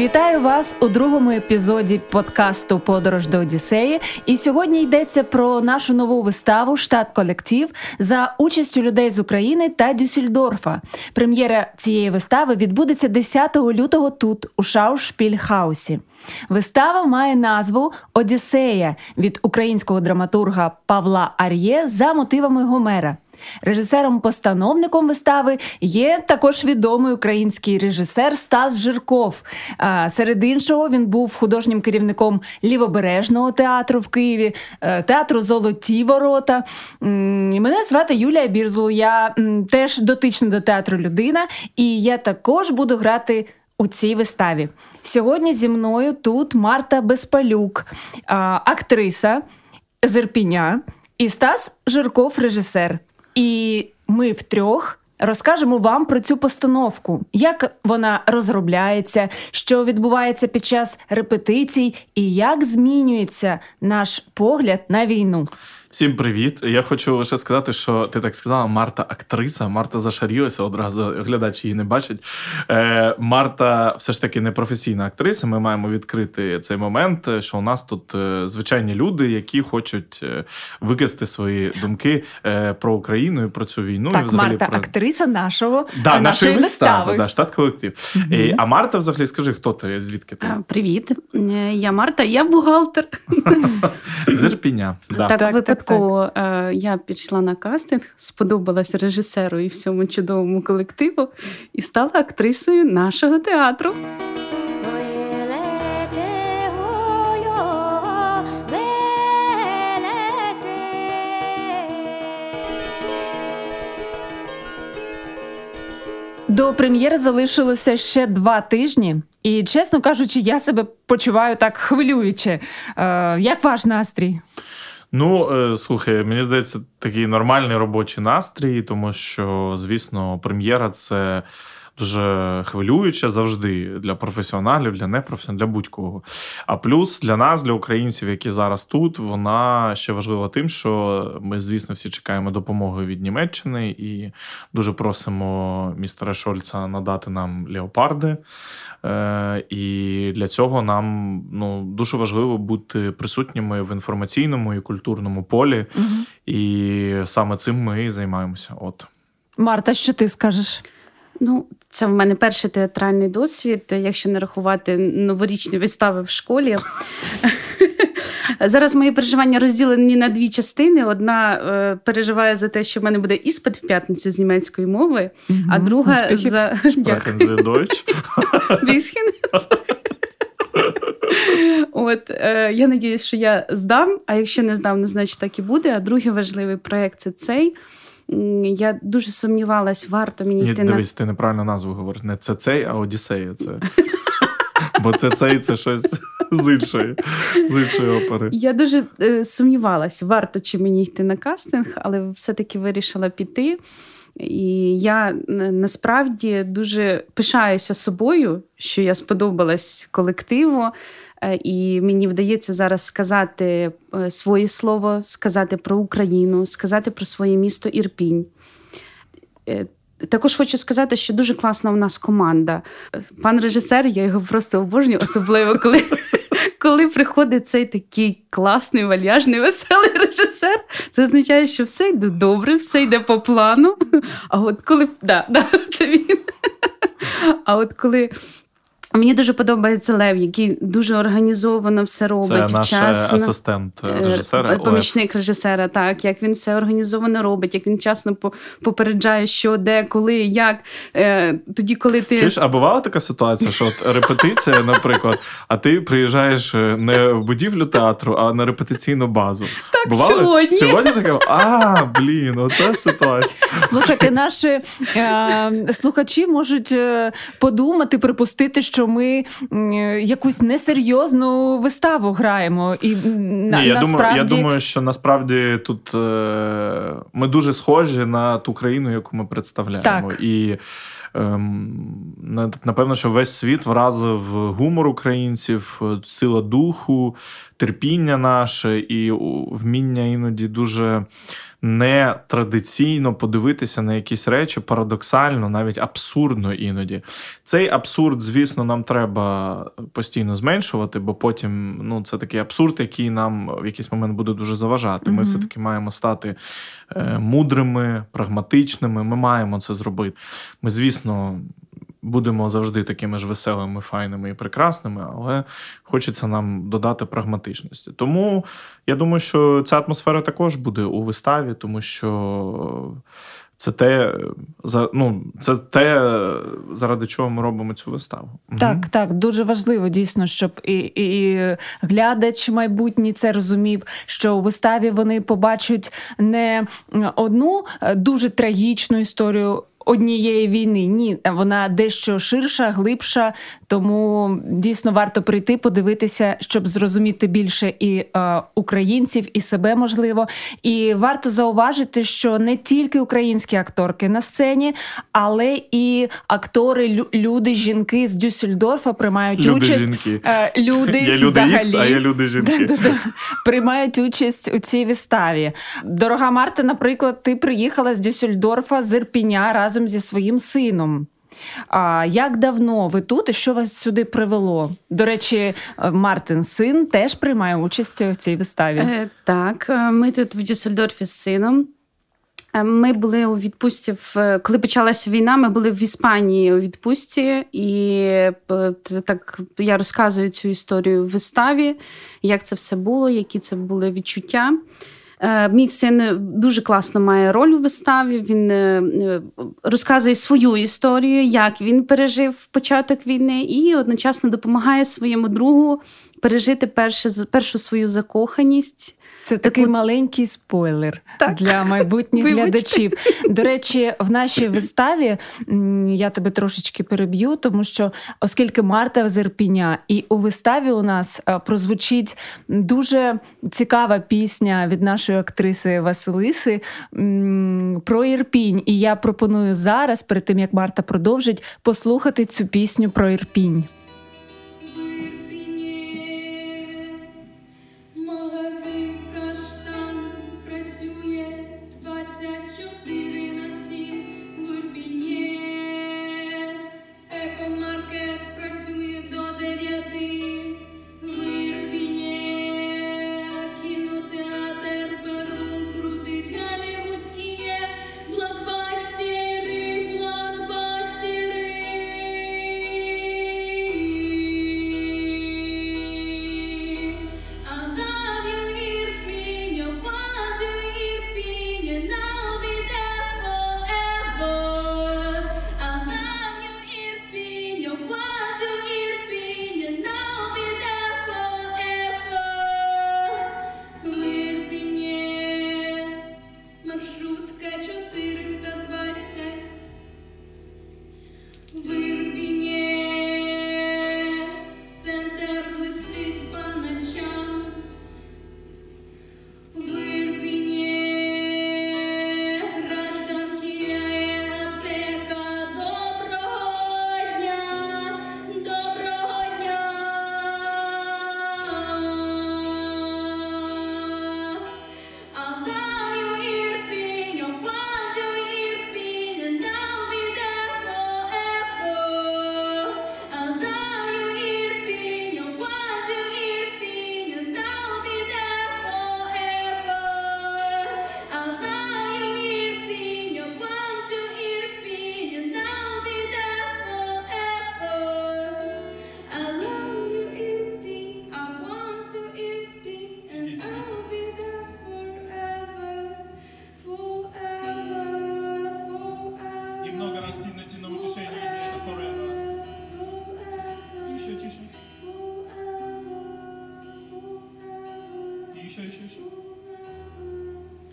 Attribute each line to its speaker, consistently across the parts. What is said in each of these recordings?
Speaker 1: Вітаю вас у другому епізоді подкасту Подорож до Одіссеї. І сьогодні йдеться про нашу нову виставу Штат колектив за участю людей з України та Дюссельдорфа. Прем'єра цієї вистави відбудеться 10 лютого тут, у Шаушпільхаусі. Вистава має назву Одіссея від українського драматурга Павла Ар'є за мотивами Гомера. Режисером-постановником вистави є також відомий український режисер Стас Жирков. Серед іншого він був художнім керівником лівобережного театру в Києві, е, театру Золоті ворота. Мене звати Юлія Бірзул. Я теж дотична до театру людина, і я також буду грати. У цій виставі сьогодні зі мною тут Марта Безпалюк, актриса з Ірпіня, і Стас Жирков, режисер. І ми втрьох. Розкажемо вам про цю постановку, як вона розробляється, що відбувається під час репетицій, і як змінюється наш погляд на війну.
Speaker 2: Всім привіт! Я хочу лише сказати, що ти так сказала, Марта актриса. Марта зашарілася одразу. Глядач її не бачить. Е, Марта все ж таки не професійна актриса. Ми маємо відкрити цей момент, що у нас тут е, звичайні люди, які хочуть е, викласти свої думки е, про Україну і про цю війну.
Speaker 1: Так,
Speaker 2: і взагалі
Speaker 1: Марта
Speaker 2: про...
Speaker 1: актриса нашого
Speaker 2: да,
Speaker 1: нашої, нашої
Speaker 2: вистави.
Speaker 1: вистави.
Speaker 2: Да, штат колектив. Mm-hmm. А Марта, взагалі, скажи, хто ти? Звідки ти?
Speaker 3: Привіт, я Марта, я бухгалтер.
Speaker 2: З
Speaker 3: Да. Так, так випадково так. я пішла на кастинг, сподобалась режисеру і всьому чудовому колективу, і стала актрисою нашого театру.
Speaker 1: До прем'єри залишилося ще два тижні, і, чесно кажучи, я себе почуваю так хвилююче. Е, Як ваш настрій?
Speaker 2: Ну, е, слухай, мені здається, такий нормальний робочий настрій, тому що, звісно, прем'єра це дуже хвилююче завжди для професіоналів, для непрофесіоналів, для будь-кого. А плюс для нас, для українців, які зараз тут, вона ще важлива тим, що ми, звісно, всі чекаємо допомоги від Німеччини і дуже просимо містера Шольца надати нам леопарди. Е, І для цього нам ну, дуже важливо бути присутніми в інформаційному і культурному полі. Угу. І саме цим ми і займаємося. От.
Speaker 1: Марта, що ти скажеш?
Speaker 3: Ну, це в мене перший театральний досвід, якщо не рахувати новорічні вистави в школі. Зараз мої переживання розділені на дві частини. Одна е, переживає за те, що в мене буде іспит в п'ятницю з німецької мови, mm а друга
Speaker 2: Успіхів.
Speaker 3: за От е, я надіюсь, що я здам. А якщо не здам, ну значить так і буде. А другий важливий проєкт це цей. Я дуже сумнівалась, варто мені
Speaker 2: Ні,
Speaker 3: йти
Speaker 2: дивись,
Speaker 3: на...
Speaker 2: ти неправильно назву говориш. Не це цей, а Одіссея. Це. Бо це цей це щось з іншої з іншої опери.
Speaker 3: Я дуже е, сумнівалась, варто чи мені йти на кастинг, але все-таки вирішила піти. І я насправді дуже пишаюся собою, що я сподобалась колективу. Е, і мені вдається зараз сказати е, своє слово, сказати про Україну, сказати про своє місто Ірпінь. Е, також хочу сказати, що дуже класна у нас команда. Пан режисер, я його просто обожнюю, особливо коли коли приходить цей такий класний, вальяжний, веселий режисер. Це означає, що все йде добре, все йде по плану. А от коли да, да, це він. А от коли Мені дуже подобається Лев, який дуже організовано все робить.
Speaker 2: Це наш
Speaker 3: вчасно.
Speaker 2: асистент е, режисера.
Speaker 3: Помічник Лев. режисера, так, як він все організовано робить, як він часно попереджає, що, де, коли, як. Е, тоді, коли ти.
Speaker 2: Чуєш, а бувала така ситуація, що от репетиція, наприклад, а ти приїжджаєш е, не в будівлю театру, а на репетиційну базу.
Speaker 3: Так, Бували? сьогодні.
Speaker 2: Сьогодні таке, а, блін, оце ситуація.
Speaker 1: Слухайте, наші е, слухачі можуть подумати, припустити, що що ми якусь несерйозну виставу граємо. І
Speaker 2: Ні, я
Speaker 1: насправді...
Speaker 2: думаю, я думаю, що насправді тут е, ми дуже схожі на ту країну, яку ми представляємо.
Speaker 1: Так.
Speaker 2: І ем, Напевно, що весь світ вразив гумор українців, сила духу, терпіння наше і вміння іноді дуже не традиційно подивитися на якісь речі парадоксально, навіть абсурдно іноді. Цей абсурд, звісно, нам треба постійно зменшувати, бо потім ну, це такий абсурд, який нам в якийсь момент буде дуже заважати. Ми mm-hmm. все-таки маємо стати е, мудрими, прагматичними. Ми маємо це зробити. Ми, звісно будемо завжди такими ж веселими, файними і прекрасними, але хочеться нам додати прагматичності. Тому я думаю, що ця атмосфера також буде у виставі, тому що. Це те, ну, це те, заради чого ми робимо цю виставу.
Speaker 4: Так, угу. так, дуже важливо дійсно, щоб і і глядач майбутній це розумів, що у виставі вони побачать не одну е, дуже трагічну історію однієї війни. Ні, вона дещо ширша, глибша, тому дійсно варто прийти, подивитися, щоб зрозуміти більше і е, українців, і себе можливо. І варто зауважити, що не тільки українські акторки на сцені, але і актори, люди, жінки з Дюссельдорфа приймають
Speaker 2: люди,
Speaker 4: участь.
Speaker 2: Жінки.
Speaker 4: Е, люди
Speaker 2: Я люди взагалі, Ікс, а я люди жінки.
Speaker 4: Приймають участь у цій виставі. Дорога Марта, наприклад, ти приїхала з Дюссельдорфа з Ірпіня разом разом зі своїм сином. А Як давно ви тут і що вас сюди привело? До речі, Мартин син теж приймає участь в цій виставі. Е,
Speaker 3: Так, е, ми тут в Дюссельдорфі з сином. Е, ми були у відпустці, коли почалася війна, ми були в Іспанії у відпустці, і е, так я розказую цю історію в виставі, як це все було, які це були відчуття. Е, мій син дуже класно має роль у виставі. Він е, розказує свою історію, як він пережив початок війни, і одночасно допомагає своєму другу пережити перше, першу свою закоханість.
Speaker 4: Це так такий от... маленький спойлер так. для майбутніх глядачів. До речі, в нашій виставі я тебе трошечки переб'ю, тому що оскільки Марта з Ірпіня, і у виставі у нас е, прозвучить дуже цікава пісня від нашої актриси Василиси про Ірпінь. І я пропоную зараз, перед тим як Марта продовжить, послухати цю пісню про Ірпінь.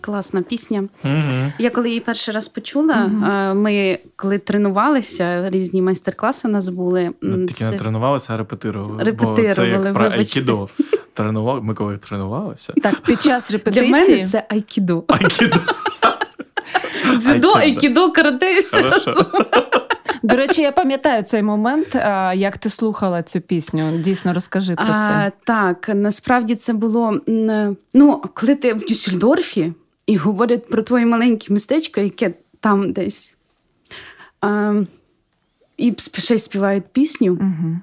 Speaker 4: Класна пісня.
Speaker 2: Угу.
Speaker 3: Я коли її перший раз почула, угу. ми коли тренувалися, різні майстер-класи у нас були.
Speaker 2: Ну, Тільки це... не тренувалися, а репетирували.
Speaker 3: Репетирували,
Speaker 2: бо це як про айкідо. Тренували, ми коли тренувалися.
Speaker 4: Так, під час репетиції.
Speaker 3: Для мене це айкідо.
Speaker 2: Айкідо.
Speaker 3: Дзюдо, айкідо, карате і все разом.
Speaker 4: До речі, я пам'ятаю цей момент, як ти слухала цю пісню. Дійсно, розкажи про це. А,
Speaker 3: Так, насправді це було ну, коли ти в Дюссельдорфі, і говорять про твоє маленьке містечко, яке там десь. А, І ще й співають пісню. Угу.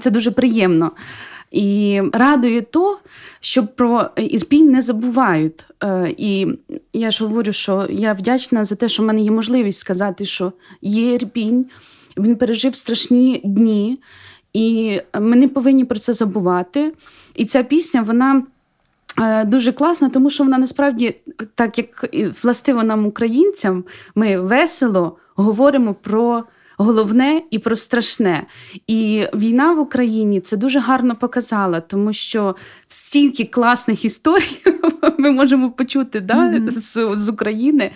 Speaker 3: Це дуже приємно. І радує то, що про Ірпінь не забувають. Е, і я ж говорю, що я вдячна за те, що в мене є можливість сказати, що є Ірпінь, він пережив страшні дні, і ми не повинні про це забувати. І ця пісня, вона. Е, дуже класна, тому що вона насправді, так як властиво нам, українцям, ми весело говоримо про головне і про страшне. І війна в Україні це дуже гарно показала, тому що стільки класних історій ми можемо почути да, mm-hmm. з, з України.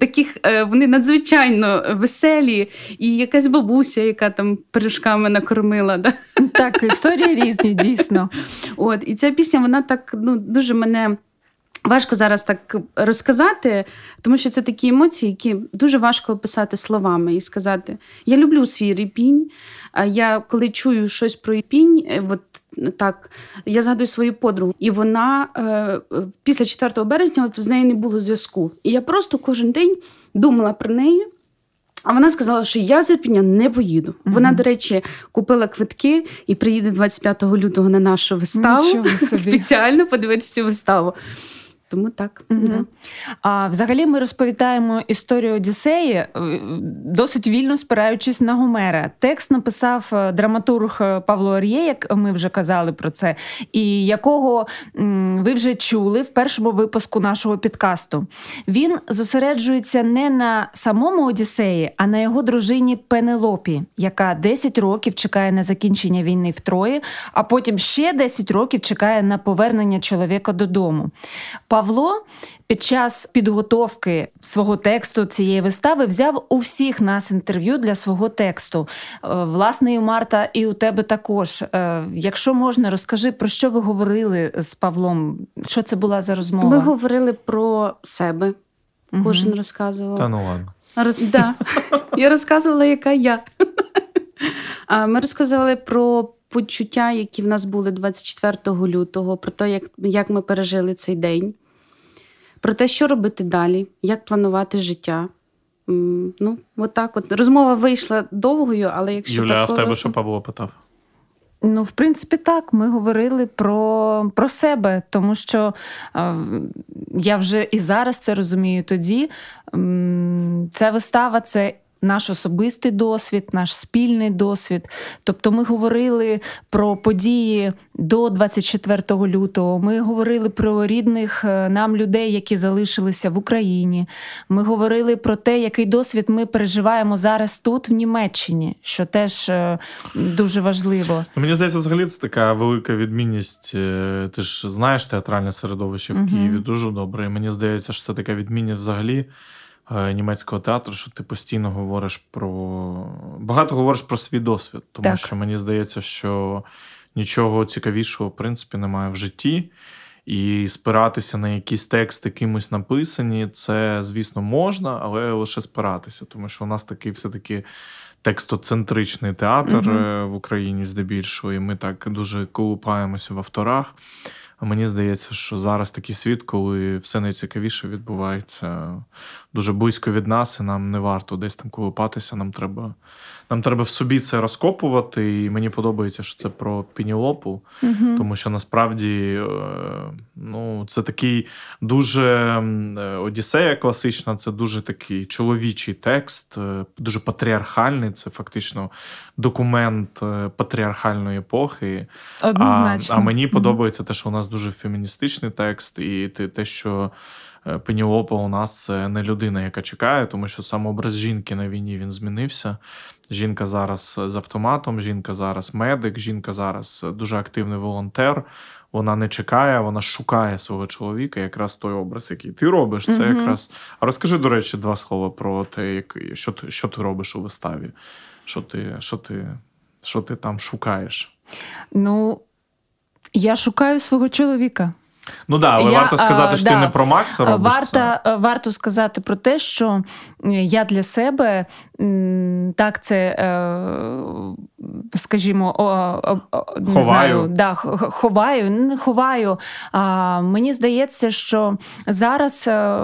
Speaker 3: Таких е, вони надзвичайно веселі, і якась бабуся, яка там пиріжками накормила. Да?
Speaker 1: Так, історії різні, дійсно.
Speaker 3: От, І ця пісня, вона так ну, дуже мене. Важко зараз так розказати, тому що це такі емоції, які дуже важко описати словами і сказати: я люблю свій ріпінь. Я коли чую щось про ріпінь, е, от так я згадую свою подругу, і вона е, після 4 березня от з нею не було зв'язку. І я просто кожен день думала про неї. А вона сказала, що я з Ірпіня не поїду. Mm-hmm. Вона, до речі, купила квитки і приїде 25 лютого на нашу виставу спеціально подивитися цю виставу. Тому так. Угу. Да.
Speaker 1: А взагалі ми розповідаємо історію Одіссеї е, досить вільно спираючись на Гомера. Текст написав е, драматург е, Павло Ар'є, як ми вже казали про це, і якого ви вже чули в першому випуску нашого підкасту. Він зосереджується не на самому Одіссеї, а на його дружині Пенелопі, яка 10 років чекає на закінчення війни в Трої, а потім ще 10 років чекає на повернення чоловіка додому. Павло під час підготовки свого тексту цієї вистави взяв у всіх нас інтерв'ю для свого тексту. Е, власне, і Марта, і у тебе також. Е, якщо можна, розкажи про що ви говорили з Павлом? Що це була за розмова?
Speaker 3: Ми говорили про себе. Кожен угу. розказував.
Speaker 2: Та ну ладно.
Speaker 3: Роз... Да. Я розказувала, яка я. Ми розказували про почуття, які в нас були 24 лютого, про те, як як ми пережили цей день про те, що робити далі, як планувати життя. Ну, от так от. Розмова вийшла довгою, але якщо.
Speaker 2: Юля, а в тебе що Павло питав?
Speaker 1: Ну, в принципі, так. Ми говорили про про себе, тому що е, я вже і зараз це розумію тоді. Е, ця вистава це наш особистий досвід, наш спільний досвід. Тобто, ми говорили про події до 24 лютого. Ми говорили про рідних е, нам людей, які залишилися в Україні. Ми говорили про те, який досвід ми переживаємо зараз тут, в Німеччині, що теж е, дуже важливо.
Speaker 2: Ну, мені здається, взагалі це така велика відмінність. Е, ти ж знаєш театральне середовище в Києві угу. дуже добре. І мені здається, що це така відмінність взагалі. Е, німецького театру, що ти постійно говориш про багато говориш про свій досвід, тому так. що мені здається, що нічого цікавішого в принципі немає в житті. І спиратися на якісь тексти кимось написані, це, звісно, можна, але лише спиратися, тому що у нас такий все-таки текстоцентричний театр uh в Україні здебільшого, і ми так дуже колупаємося в авторах. Мені здається, що зараз такий світ, коли все найцікавіше відбувається дуже близько від нас, і нам не варто десь там колупатися. Нам треба нам треба в собі це розкопувати. І мені подобається, що це про Пінілопу, угу. тому що насправді е, ну, це такий дуже е, Одіссея класична, це дуже такий чоловічий текст, е, дуже патріархальний. Це фактично документ патріархальної епохи.
Speaker 1: Однозначно.
Speaker 2: А, а мені подобається те, що у нас дуже феміністичний текст, і те, що. Е, Пенілопа у нас це не людина, яка чекає, тому що сам образ жінки на війні він змінився. Жінка зараз з автоматом, жінка зараз медик, жінка зараз дуже активний волонтер. Вона не чекає, вона шукає свого чоловіка. Якраз той образ, який ти робиш, це mm якраз. А розкажи, до речі, два слова про те, як що ти що ти робиш у виставі. Що ти, що ти, що ти там шукаєш?
Speaker 1: Ну, я шукаю свого чоловіка.
Speaker 2: Ну да, але я, варто сказати, що да, ти не про Макса робиш
Speaker 1: варто,
Speaker 2: це.
Speaker 1: Варто сказати про те, що я для себе так це е, скажімо, не ховаю. знаю, да, ховаю, не ховаю. А, Мені здається, що зараз е,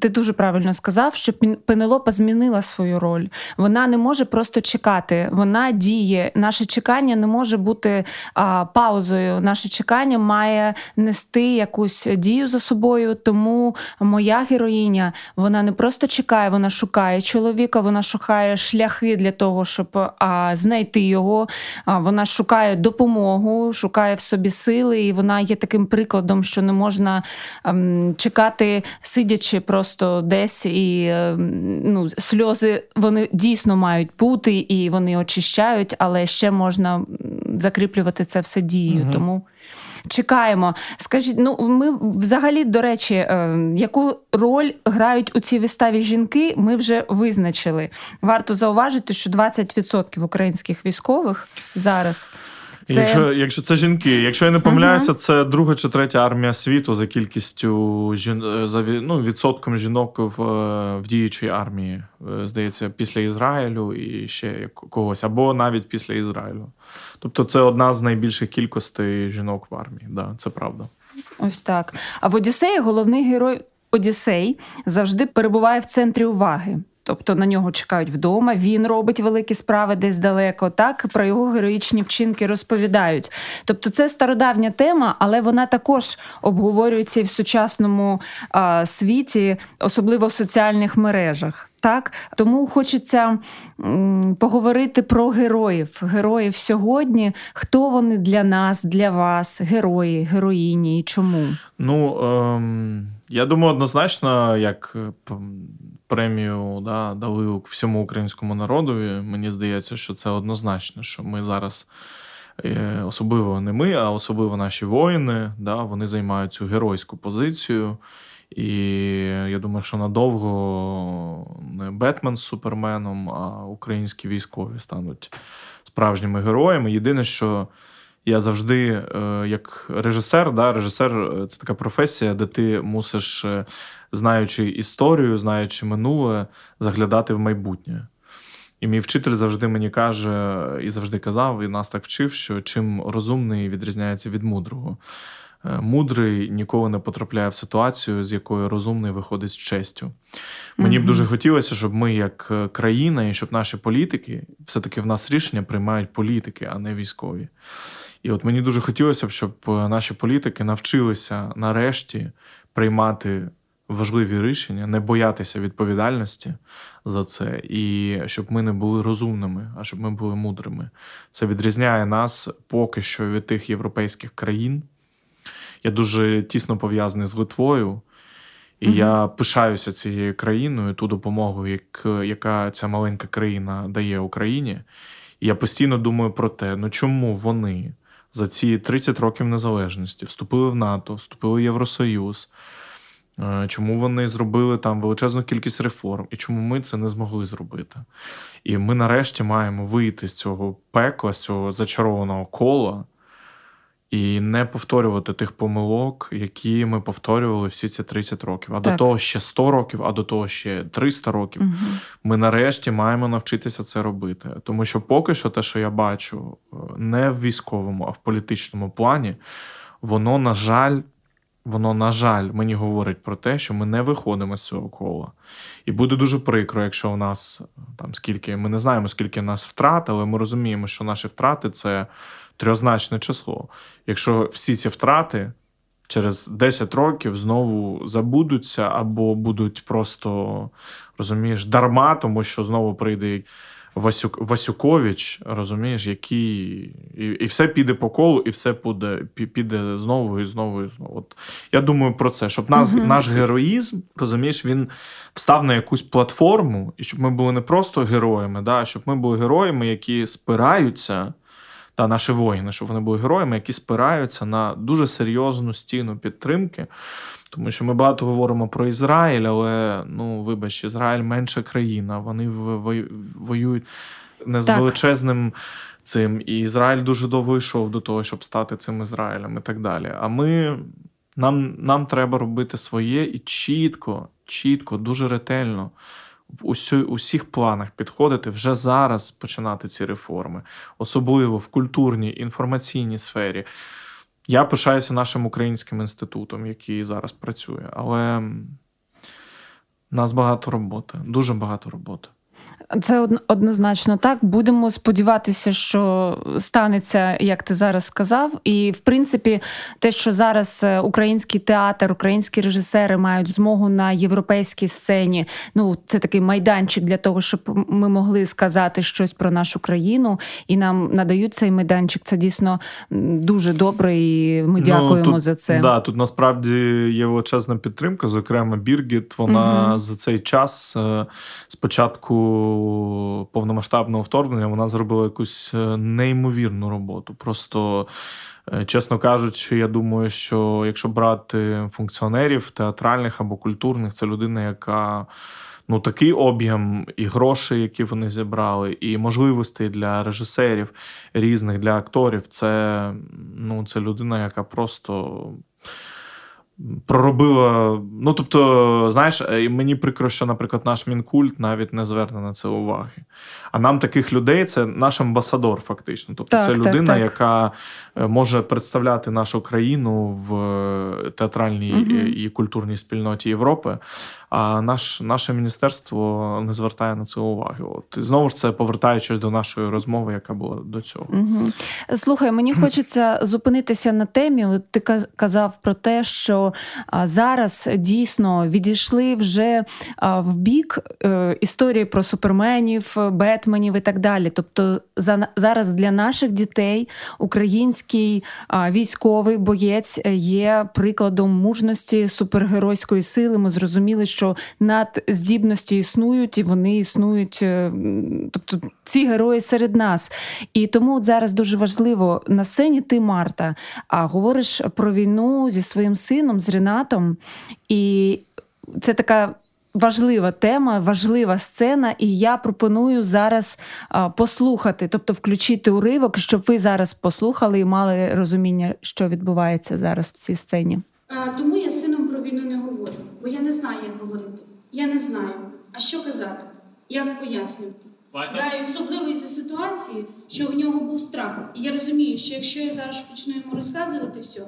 Speaker 1: ти дуже правильно сказав, що Пенелопа змінила свою роль. Вона не може просто чекати, вона діє. Наше чекання не може бути а, паузою. Наше чекання має нести якусь дію за собою. Тому моя героїня вона не просто чекає, вона шукає чоловіка, вона шукає шляхи для того, щоб а, знайти його. А, Вона шукає допомогу, шукає в собі сили, і вона є таким прикладом, що не можна а, ем, чекати, сидячи просто десь, і а, ем, ну, сльози вони дійсно мають бути і вони очищають, але ще можна закріплювати це все дією. Угу. Тому чекаємо. Скажіть, ну ми взагалі, до речі, е, яку роль грають у цій виставі жінки, ми вже визначили. Варто зауважити, що 20% українських військових зараз.
Speaker 2: Це... Якщо якщо це жінки, якщо я не помиляюся, uh-huh. це друга чи третя армія світу за кількістю жін... за ну, відсотком жінок в в діючій армії. Е, здається, після Ізраїлю і ще когось, або навіть після Ізраїлю. Тобто, це одна з найбільших кількостей жінок в армії. Да, Це правда.
Speaker 1: Ось так. А в Одіссеї головний герой Одіссей завжди перебуває в центрі уваги. Тобто на нього чекають вдома, він робить великі справи десь далеко. Так про його героїчні вчинки розповідають. Тобто, це стародавня тема, але вона також обговорюється і в сучасному а, світі, особливо в соціальних мережах. Так, тому хочеться м, поговорити про героїв, героїв сьогодні. Хто вони для нас, для вас, герої, героїні і чому?
Speaker 2: Ну ем, я думаю, однозначно, як премію да, дали всьому українському народові. Мені здається, що це однозначно, що ми зараз. Е, особливо не ми, а особливо наші воїни, да, вони займають цю геройську позицію. І я думаю, що надовго не Бетмен з Суперменом, а українські військові стануть справжніми героями. Єдине, що я завжди, е, як режисер, да, режисер е, це така професія, де ти мусиш знаючи історію, знаючи минуле, заглядати в майбутнє. І мій вчитель завжди мені каже і завжди казав, і нас так вчив, що чим розумний відрізняється від мудрого. Е, мудрий ніколи не потрапляє в ситуацію, з якою розумний виходить з честю. Мені mm-hmm. б дуже хотілося, щоб ми, як е, країна, і щоб наші політики, все-таки в нас рішення приймають політики, а не військові. І от мені дуже хотілося б, щоб е, наші політики навчилися нарешті приймати важливі рішення, не боятися відповідальності за це, і щоб ми не були розумними, а щоб ми були мудрими. Це відрізняє нас поки що від тих європейських країн. Я дуже тісно пов'язаний з Литвою. І mm я пишаюся цією країною, ту допомогу, як, яка ця маленька країна дає Україні. І я постійно думаю про те, ну чому вони за ці 30 років незалежності вступили в НАТО, вступили в Євросоюз, Е, чому вони зробили там величезну кількість реформ, і чому ми це не змогли зробити? І ми нарешті маємо вийти з цього пекла, з цього зачарованого кола. І не повторювати тих помилок, які ми повторювали всі ці 30 років. А так. до того ще 100 років, а до того ще 300 років. Угу. Ми нарешті маємо навчитися це робити. Тому що поки що те, що я бачу, е, не в військовому, а в політичному плані, воно, на жаль, воно, на жаль, мені говорить про те, що ми не виходимо з цього кола. І буде дуже прикро, якщо у нас там скільки, ми не знаємо, скільки нас втрат, але ми розуміємо, що наші втрати це трьозначне число. Якщо всі ці втрати через 10 років знову забудуться або будуть просто розумієш, дарма, тому що знову прийде. Васюк, Васюкович, розумієш, який і і все піде по колу, і все піде піде знову і знову і знову. От Я думаю про це, щоб нас, uh наш героїзм, розумієш, він встав на якусь платформу, і щоб ми були не просто героями, да, а щоб ми були героями, які спираються, та наші воїни, щоб вони були героями, які спираються на дуже серйозну стіну підтримки. Тому що ми багато говоримо про Ізраїль, але ну вибач, Ізраїль менша країна. Вони воюють не з так. величезним цим. І Ізраїль дуже довго йшов до того, щоб стати цим Ізраїлем і так далі. А ми нам, нам треба робити своє і чітко, чітко, дуже ретельно в усю, усіх планах підходити вже зараз починати ці реформи, особливо в культурній інформаційній сфері. Я пишаюся нашим українським інститутом, який зараз працює, але нас багато роботи, дуже багато роботи.
Speaker 1: Це однозначно так. Будемо сподіватися, що станеться, як ти зараз сказав. І в принципі, те, що зараз е, український театр, українські режисери мають змогу на європейській сцені. Ну, це такий майданчик для того, щоб ми могли сказати щось про нашу країну, і нам надають цей майданчик. Це дійсно дуже добре, і ми ну, дякуємо
Speaker 2: ну, тут,
Speaker 1: за це.
Speaker 2: Да, тут насправді є величезна підтримка. Зокрема, Біргіт. Вона угу. за цей час е, спочатку повномасштабного вторгнення вона зробила якусь е, неймовірну роботу. Просто, е, чесно кажучи, я думаю, що якщо брати функціонерів театральних або культурних, це людина, яка. Ну, такий об'єм і грошей, які вони зібрали, і можливостей для режисерів різних для акторів. Це ну, це людина, яка просто проробила. Ну, тобто, знаєш, е, мені прикро, що, наприклад, наш мінкульт навіть не зверне на це уваги. А нам таких людей це наш амбасадор, фактично. Тобто, так, це людина, так, так. яка е, може представляти нашу країну в е, театральній угу. і культурній спільноті Європи а наш, наше міністерство не звертає на це уваги. От знову ж це повертаючись до нашої розмови, яка була до цього.
Speaker 1: Угу. Слухай, мені хочеться зупинитися на темі. Ти казав про те, що зараз дійсно відійшли вже в бік е, історії про суперменів, бетменів і так далі. Тобто, зараз для наших дітей український військовий боєць є прикладом мужності супергеройської сили. Ми зрозуміли, що що надздібності існують, і вони існують, е, тобто ці герої серед нас. І тому от зараз дуже важливо на сцені ти, Марта, а говориш про війну зі своїм сином, з Ренатом. І це така. Важлива тема, важлива сцена, і я пропоную зараз а, послухати, тобто включити уривок, щоб ви зараз послухали і мали розуміння, що відбувається зараз в цій сцені.
Speaker 5: А, тому я з сином про війну не говорю бо я не знаю, як говорити. Я не знаю. А що казати? Як пояснювати? Да, і особливо із ситуації, що в нього був страх. І я розумію, що якщо я зараз почну йому розказувати все,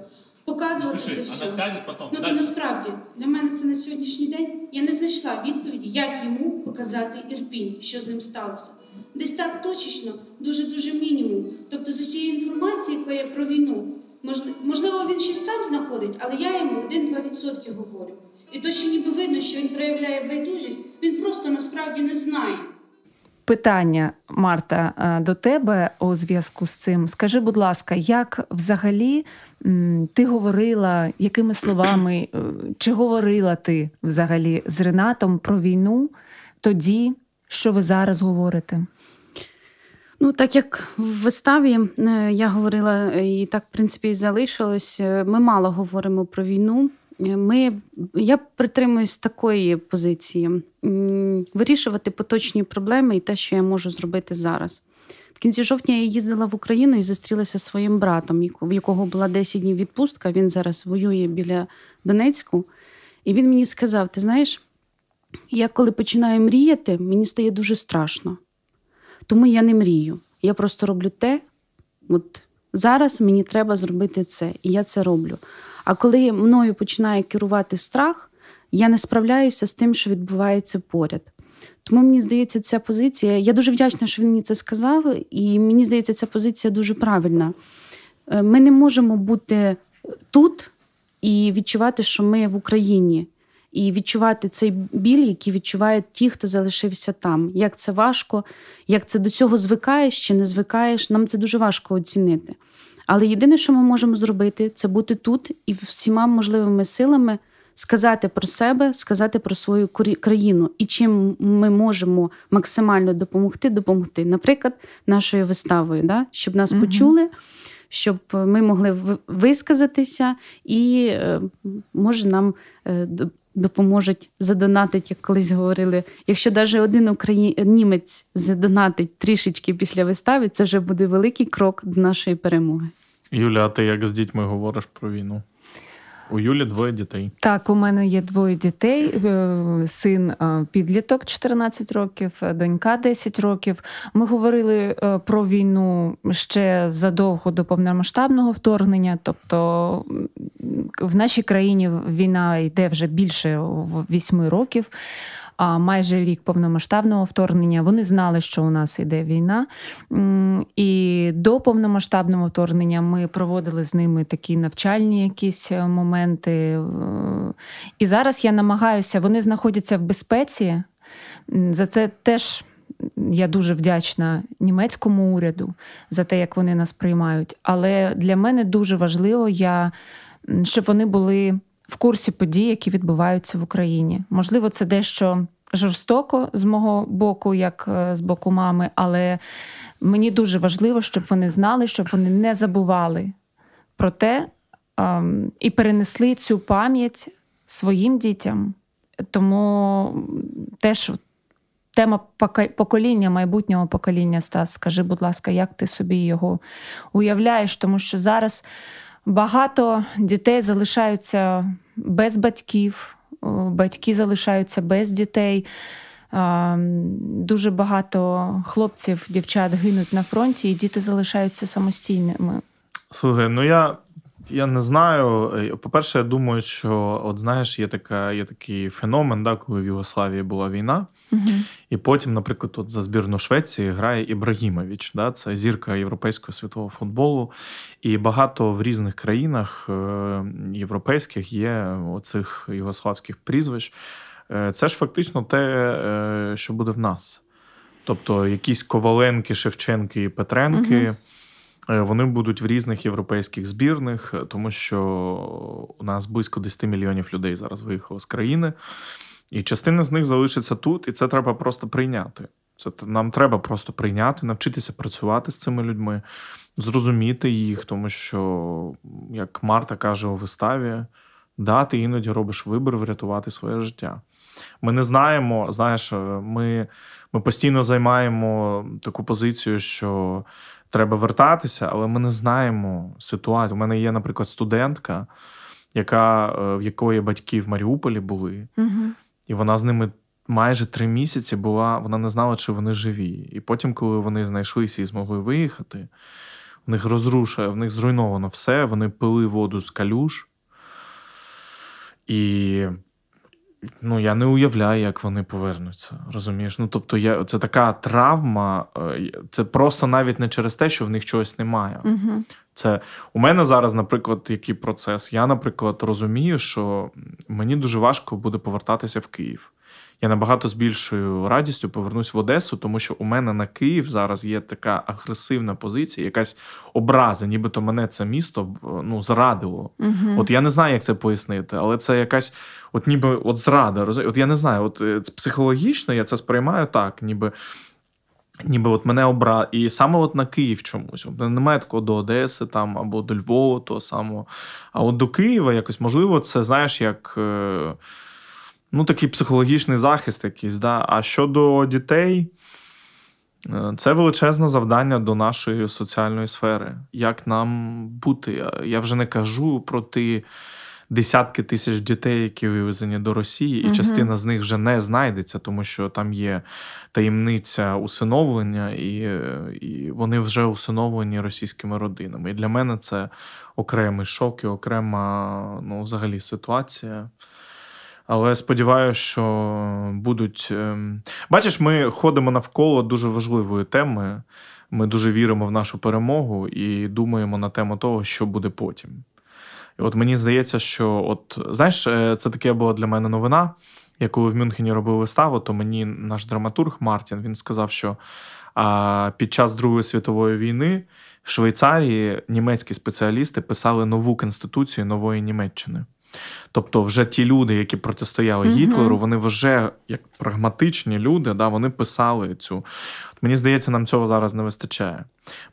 Speaker 5: показувати Слушай, це все, сядет потом. ну то насправді для мене це на сьогоднішній день я не знайшла відповіді, як йому показати ірпінь, що з ним сталося. Десь так точечно, дуже дуже мінімум. Тобто, з усієї інформації, яка є про війну, можливо, він щось сам знаходить, але я йому 1-2% говорю. І то, що ніби видно, що він проявляє байдужість, він просто насправді не знає.
Speaker 1: Питання, Марта, е, до тебе у зв'язку з цим. Скажи, будь ласка, як взагалі ти говорила, якими словами, е, чи говорила ти взагалі з Ренатом про війну тоді, що ви зараз говорите?
Speaker 3: Ну, так як в виставі е, я говорила, і так, в принципі, і залишилось, ми мало говоримо про війну. Ми, Я притримуюсь такої позиції: вирішувати поточні проблеми і те, що я можу зробити зараз. В кінці жовтня я їздила в Україну і зустрілася зі своїм братом, в якого була 10 днів відпустка. Він зараз воює біля Донецьку. І він мені сказав: Ти знаєш, я коли починаю мріяти, мені стає дуже страшно. Тому я не мрію. Я просто роблю те, от зараз мені треба зробити це, і я це роблю. А коли мною починає керувати страх, я не справляюся з тим, що відбувається поряд. Тому мені здається, ця позиція. Я дуже вдячна, що він мені це сказав, і мені здається, ця позиція дуже правильна. Е, ми не можемо бути тут і відчувати, що ми в Україні, і відчувати цей біль, який відчувають ті, хто залишився там. Як це важко, як це до цього звикаєш чи не звикаєш, нам це дуже важко оцінити. Але єдине, що ми можемо зробити, це бути тут і всіма можливими силами сказати про себе, сказати про свою країну і чим ми можемо максимально допомогти, допомогти, наприклад, нашою виставою, да? щоб нас угу. почули. Щоб ми могли висказатися, і е, може нам е, допоможуть задонатить, як колись говорили. Якщо навіть один українець задонатить трішечки після вистави, це вже буде великий крок до нашої перемоги.
Speaker 2: Юля, а ти як з дітьми говориш про війну? У Юлі двоє дітей.
Speaker 1: Так, у мене є двоє дітей: е, син е, підліток 14 років, е, донька 10 років. Ми говорили про війну ще задовго до повномасштабного вторгнення. Тобто в нашій країні війна йде вже більше 8 років майже рік повномасштабного вторгнення. Вони знали, що у нас іде війна. І до повномасштабного вторгнення ми проводили з ними такі навчальні якісь е, моменти. Е, і зараз я намагаюся, вони знаходяться в безпеці. За це теж. Я дуже вдячна німецькому уряду за те, як вони нас приймають. Але для мене дуже важливо, я, щоб вони були в курсі подій, які відбуваються в Україні. Можливо, це дещо жорстоко з мого боку, як е, з боку мами, але мені дуже важливо, щоб вони знали, щоб вони не забували про те ем, і перенесли цю пам'ять своїм дітям. Тому теж. Тема покоління, майбутнього покоління, Стас, скажи, будь ласка, як ти собі його уявляєш? Тому що зараз багато дітей залишаються без батьків, батьки залишаються без дітей. Дуже багато хлопців, дівчат гинуть на фронті, і діти залишаються самостійними.
Speaker 2: Слухай, ну я я не знаю. По-перше, я думаю, що от знаєш, є така, є такий феномен, да, коли в Югославії була війна, угу. і потім, наприклад, от за збірну Швеції грає Ібрагімович. Да, Це зірка європейського світового футболу. І багато в різних країнах е, європейських є оцих югославських прізвищ. Е, це ж фактично те, е, що буде в нас. Тобто якісь Коваленки, Шевченки і Петренки. Угу. Е, вони будуть в різних європейських збірних, е, тому що у нас близько 10 мільйонів людей зараз виїхало з країни, і частина з них залишиться тут, і це треба просто прийняти. Це нам треба просто прийняти, навчитися працювати з цими людьми, зрозуміти їх, тому що, як Марта каже у виставі, да, ти іноді робиш вибір врятувати своє життя. Ми не знаємо, знаєш, е, ми, ми постійно займаємо таку позицію, що треба вертатися, але ми не знаємо ситуацію. У мене є, наприклад, студентка, яка, е, в якої батьки в Маріуполі були, угу. і вона з ними. Майже три місяці була, вона не знала, чи вони живі. І потім, коли вони знайшлися і змогли виїхати, в них розрушує, в них зруйновано все. Вони пили воду з калюш. І Ну, я не уявляю, як вони повернуться. Розумієш? Ну, тобто, я, це така травма, е, це просто навіть не через те, що в них чогось немає. Угу. Це у мене зараз, наприклад, який процес. Я, наприклад, розумію, що мені дуже важко буде повертатися в Київ я набагато з більшою радістю повернусь в Одесу, тому що у мене на Київ зараз є така агресивна позиція, якась образа, нібито мене це місто ну, зрадило. Угу. От я не знаю, як це пояснити, але це якась, от ніби от зрада. От я не знаю, от е, психологічно я це сприймаю так, ніби. Ніби от мене обра... І саме от на Київ чомусь. От немає такого до Одеси там або до Львова, того самого. А от до Києва якось можливо, це знаєш, як. Е ну, такий психологічний захист якийсь. Да? А щодо дітей, е, це величезне завдання до нашої соціальної сфери. Як нам бути? Я вже не кажу про ті десятки тисяч дітей, які вивезені до Росії, і угу. частина з них вже не знайдеться, тому що там є таємниця усиновлення, і, і вони вже усиновлені російськими родинами. І для мене це окремий шок і окрема ну, взагалі ситуація. Але сподіваюся, що будуть. Ем, бачиш, ми ходимо навколо дуже важливої теми. Ми дуже віримо в нашу перемогу і думаємо на тему того, що буде потім. І от мені здається, що от знаєш, е, це таке була для мене новина. Я коли в Мюнхені робив виставу, то мені наш драматург Мартін він сказав, що а, під час Другої світової війни в Швейцарії німецькі спеціалісти писали нову конституцію нової Німеччини. Тобто, вже ті люди, які протистояли mm Гітлеру, вони вже як прагматичні люди, да, вони писали цю. Мені здається, нам цього зараз не вистачає.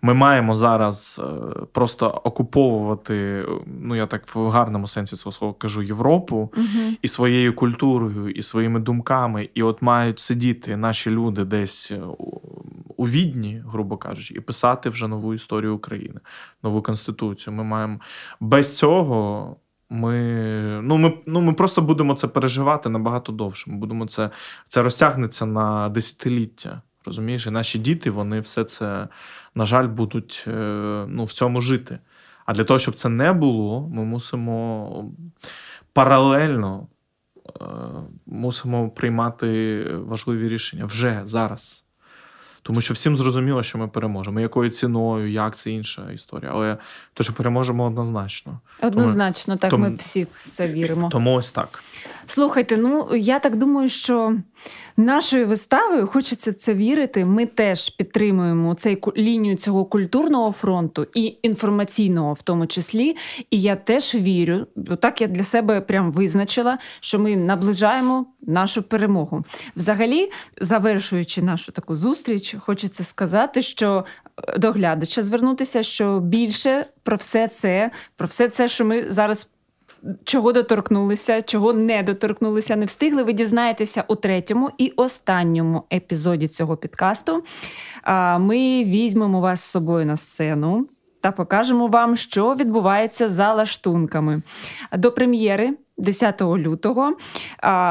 Speaker 2: Ми маємо зараз е, просто окуповувати, ну я так в гарному сенсі цього слова кажу, Європу mm і своєю культурою, і своїми думками. І от мають сидіти наші люди десь е, у відні, грубо кажучи, і писати вже нову історію України, нову конституцію. Ми маємо без цього Ми ну, ми, ну, ми просто будемо це переживати набагато довше. Ми будемо це це розтягнеться на десятиліття. Розумієш, і наші діти, вони все це, на жаль, будуть е, ну, в цьому жити. А для того, щоб це не було, ми мусимо паралельно е, мусимо приймати важливі рішення вже зараз. Тому що всім зрозуміло, що ми переможемо. Якою ціною, як це інша історія. Але те, що переможемо однозначно.
Speaker 1: Однозначно, тому, так тому, ми всі в це віримо.
Speaker 2: Тому ось так.
Speaker 1: Слухайте, ну я так думаю, що нашою виставою хочеться в це вірити. Ми теж підтримуємо цей лінію цього культурного фронту і інформаційного, в тому числі. І я теж вірю, так я для себе прям визначила, що ми наближаємо нашу перемогу. Взагалі, завершуючи нашу таку зустріч, хочеться сказати, що е, до глядача звернутися, що більше про все це, про все це, що ми зараз чого доторкнулися, чого не доторкнулися, не встигли. Ви дізнаєтеся у третьому і останньому епізоді цього підкасту. Ми візьмемо вас з собою на сцену. Та покажемо вам, що відбувається за лаштунками. До прем'єри 10 лютого.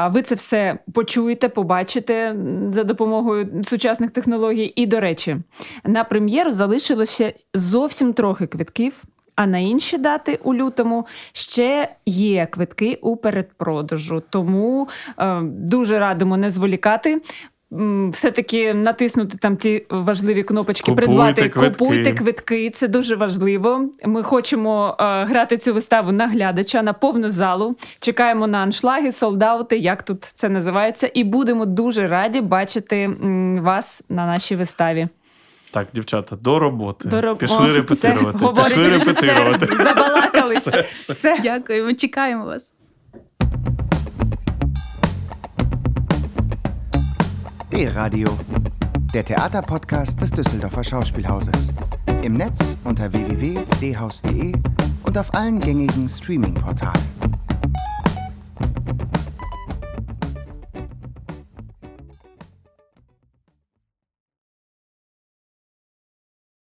Speaker 1: Ви це все почуєте, побачите за допомогою сучасних технологій. І, до речі, на прем'єру залишилося зовсім трохи квитків. А на інші дати у лютому ще є квитки у передпродажу. Тому е, дуже радимо не зволікати. Все-таки натиснути там ті важливі кнопочки,
Speaker 2: купуйте
Speaker 1: придбати,
Speaker 2: квитки.
Speaker 1: купуйте квитки. Це дуже важливо. Ми хочемо е, грати цю виставу на глядача на повну залу. Чекаємо на аншлаги, солдаути, як тут це називається, і будемо дуже раді бачити м, вас на нашій виставі.
Speaker 2: Так, дівчата, до роботи.
Speaker 1: До роб...
Speaker 2: Пішли
Speaker 1: О,
Speaker 2: репетирувати.
Speaker 1: Все,
Speaker 2: Пішли репетирувати.
Speaker 1: Забалакались.
Speaker 2: Все,
Speaker 1: все. все.
Speaker 3: Дякуємо, чекаємо вас.
Speaker 6: D-Radio, der Theaterpodcast des Düsseldorfer Schauspielhauses. Im Netz unter www.dhaus.de und auf allen gängigen Streaming-Portalen.